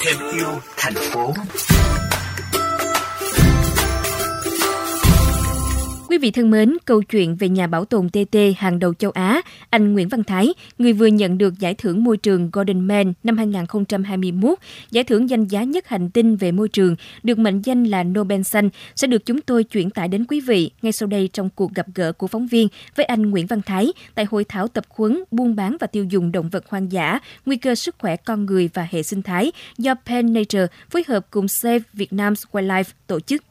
interview thành phố Quý vị thân mến, câu chuyện về nhà bảo tồn TT hàng đầu châu Á, anh Nguyễn Văn Thái, người vừa nhận được giải thưởng môi trường Golden Man năm 2021, giải thưởng danh giá nhất hành tinh về môi trường, được mệnh danh là Nobel xanh, sẽ được chúng tôi chuyển tải đến quý vị ngay sau đây trong cuộc gặp gỡ của phóng viên với anh Nguyễn Văn Thái tại hội thảo tập huấn buôn bán và tiêu dùng động vật hoang dã, nguy cơ sức khỏe con người và hệ sinh thái do Pen Nature phối hợp cùng Save Vietnam's Wildlife tổ chức.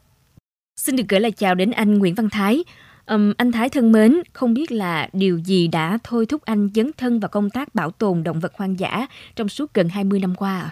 Xin được gửi lời chào đến anh Nguyễn Văn Thái. Um, anh Thái thân mến, không biết là điều gì đã thôi thúc anh dấn thân vào công tác bảo tồn động vật hoang dã trong suốt gần 20 năm qua ạ?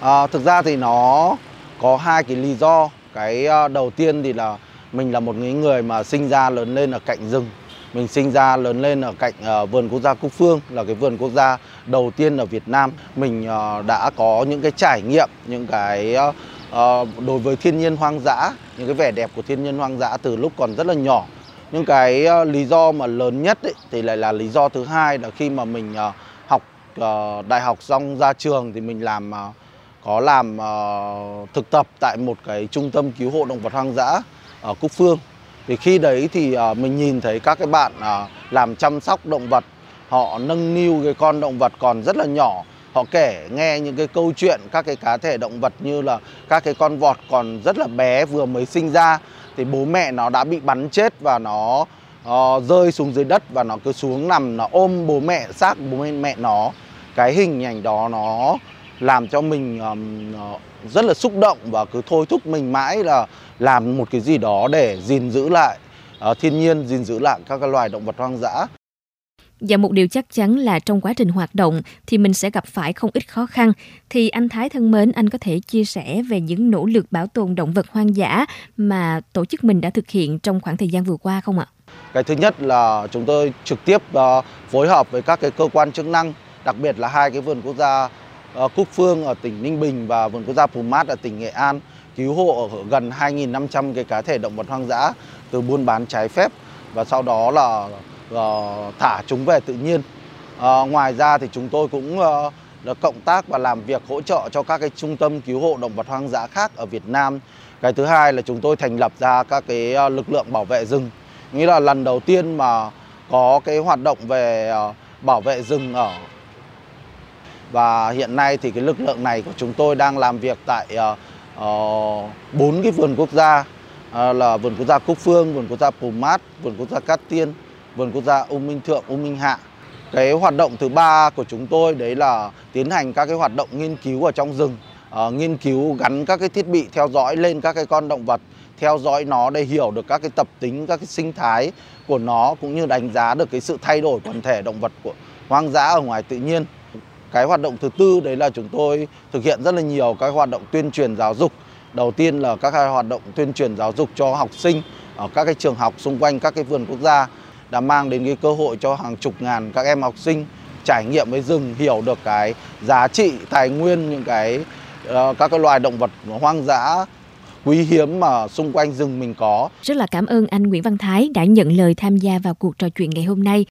À? thực ra thì nó có hai cái lý do. Cái ờ, đầu tiên thì là mình là một người mà sinh ra lớn lên ở cạnh rừng. Mình sinh ra lớn lên ở cạnh uh, vườn quốc gia Cúc Phương là cái vườn quốc gia đầu tiên ở Việt Nam. Mình uh, đã có những cái trải nghiệm, những cái uh, Ờ, đối với thiên nhiên hoang dã những cái vẻ đẹp của thiên nhiên hoang dã từ lúc còn rất là nhỏ. Nhưng cái uh, lý do mà lớn nhất ấy, thì lại là lý do thứ hai là khi mà mình uh, học uh, đại học xong ra trường thì mình làm uh, có làm uh, thực tập tại một cái trung tâm cứu hộ động vật hoang dã ở Cúc Phương. Thì khi đấy thì uh, mình nhìn thấy các cái bạn uh, làm chăm sóc động vật họ nâng niu cái con động vật còn rất là nhỏ họ kể nghe những cái câu chuyện các cái cá thể động vật như là các cái con vọt còn rất là bé vừa mới sinh ra thì bố mẹ nó đã bị bắn chết và nó uh, rơi xuống dưới đất và nó cứ xuống nằm nó ôm bố mẹ xác bố mẹ nó. Cái hình ảnh đó nó làm cho mình um, rất là xúc động và cứ thôi thúc mình mãi là làm một cái gì đó để gìn giữ lại uh, thiên nhiên gìn giữ lại các cái loài động vật hoang dã và một điều chắc chắn là trong quá trình hoạt động thì mình sẽ gặp phải không ít khó khăn. Thì anh Thái thân mến, anh có thể chia sẻ về những nỗ lực bảo tồn động vật hoang dã mà tổ chức mình đã thực hiện trong khoảng thời gian vừa qua không ạ? Cái thứ nhất là chúng tôi trực tiếp ờ, phối hợp với các cái cơ quan chức năng, đặc biệt là hai cái vườn quốc gia ờ, Cúc Phương ở tỉnh Ninh Bình và vườn quốc gia Pù Mát ở tỉnh Nghệ An cứu hộ ở gần 2.500 cái cá thể động vật hoang dã từ buôn bán trái phép và sau đó là Ờ, thả chúng về tự nhiên. À, ngoài ra thì chúng tôi cũng uh, cộng tác và làm việc hỗ trợ cho các cái trung tâm cứu hộ động vật hoang dã khác ở Việt Nam. Cái thứ hai là chúng tôi thành lập ra các cái lực lượng bảo vệ rừng. Nghĩa là lần đầu tiên mà có cái hoạt động về bảo vệ rừng ở và hiện nay thì cái lực lượng này của chúng tôi đang làm việc tại bốn uh, uh, cái vườn quốc gia uh, là vườn quốc gia Cúc Phương, vườn quốc gia Pù Mát, vườn quốc gia Cát Tiên vườn quốc gia U Minh Thượng, U Minh Hạ. Cái hoạt động thứ ba của chúng tôi đấy là tiến hành các cái hoạt động nghiên cứu ở trong rừng, uh, nghiên cứu gắn các cái thiết bị theo dõi lên các cái con động vật, theo dõi nó để hiểu được các cái tập tính, các cái sinh thái của nó cũng như đánh giá được cái sự thay đổi quần thể động vật của hoang dã ở ngoài tự nhiên. Cái hoạt động thứ tư đấy là chúng tôi thực hiện rất là nhiều các hoạt động tuyên truyền giáo dục. Đầu tiên là các hoạt động tuyên truyền giáo dục cho học sinh ở các cái trường học xung quanh các cái vườn quốc gia đã mang đến cái cơ hội cho hàng chục ngàn các em học sinh trải nghiệm với rừng hiểu được cái giá trị tài nguyên những cái uh, các cái loài động vật hoang dã quý hiếm mà xung quanh rừng mình có. Rất là cảm ơn anh Nguyễn Văn Thái đã nhận lời tham gia vào cuộc trò chuyện ngày hôm nay.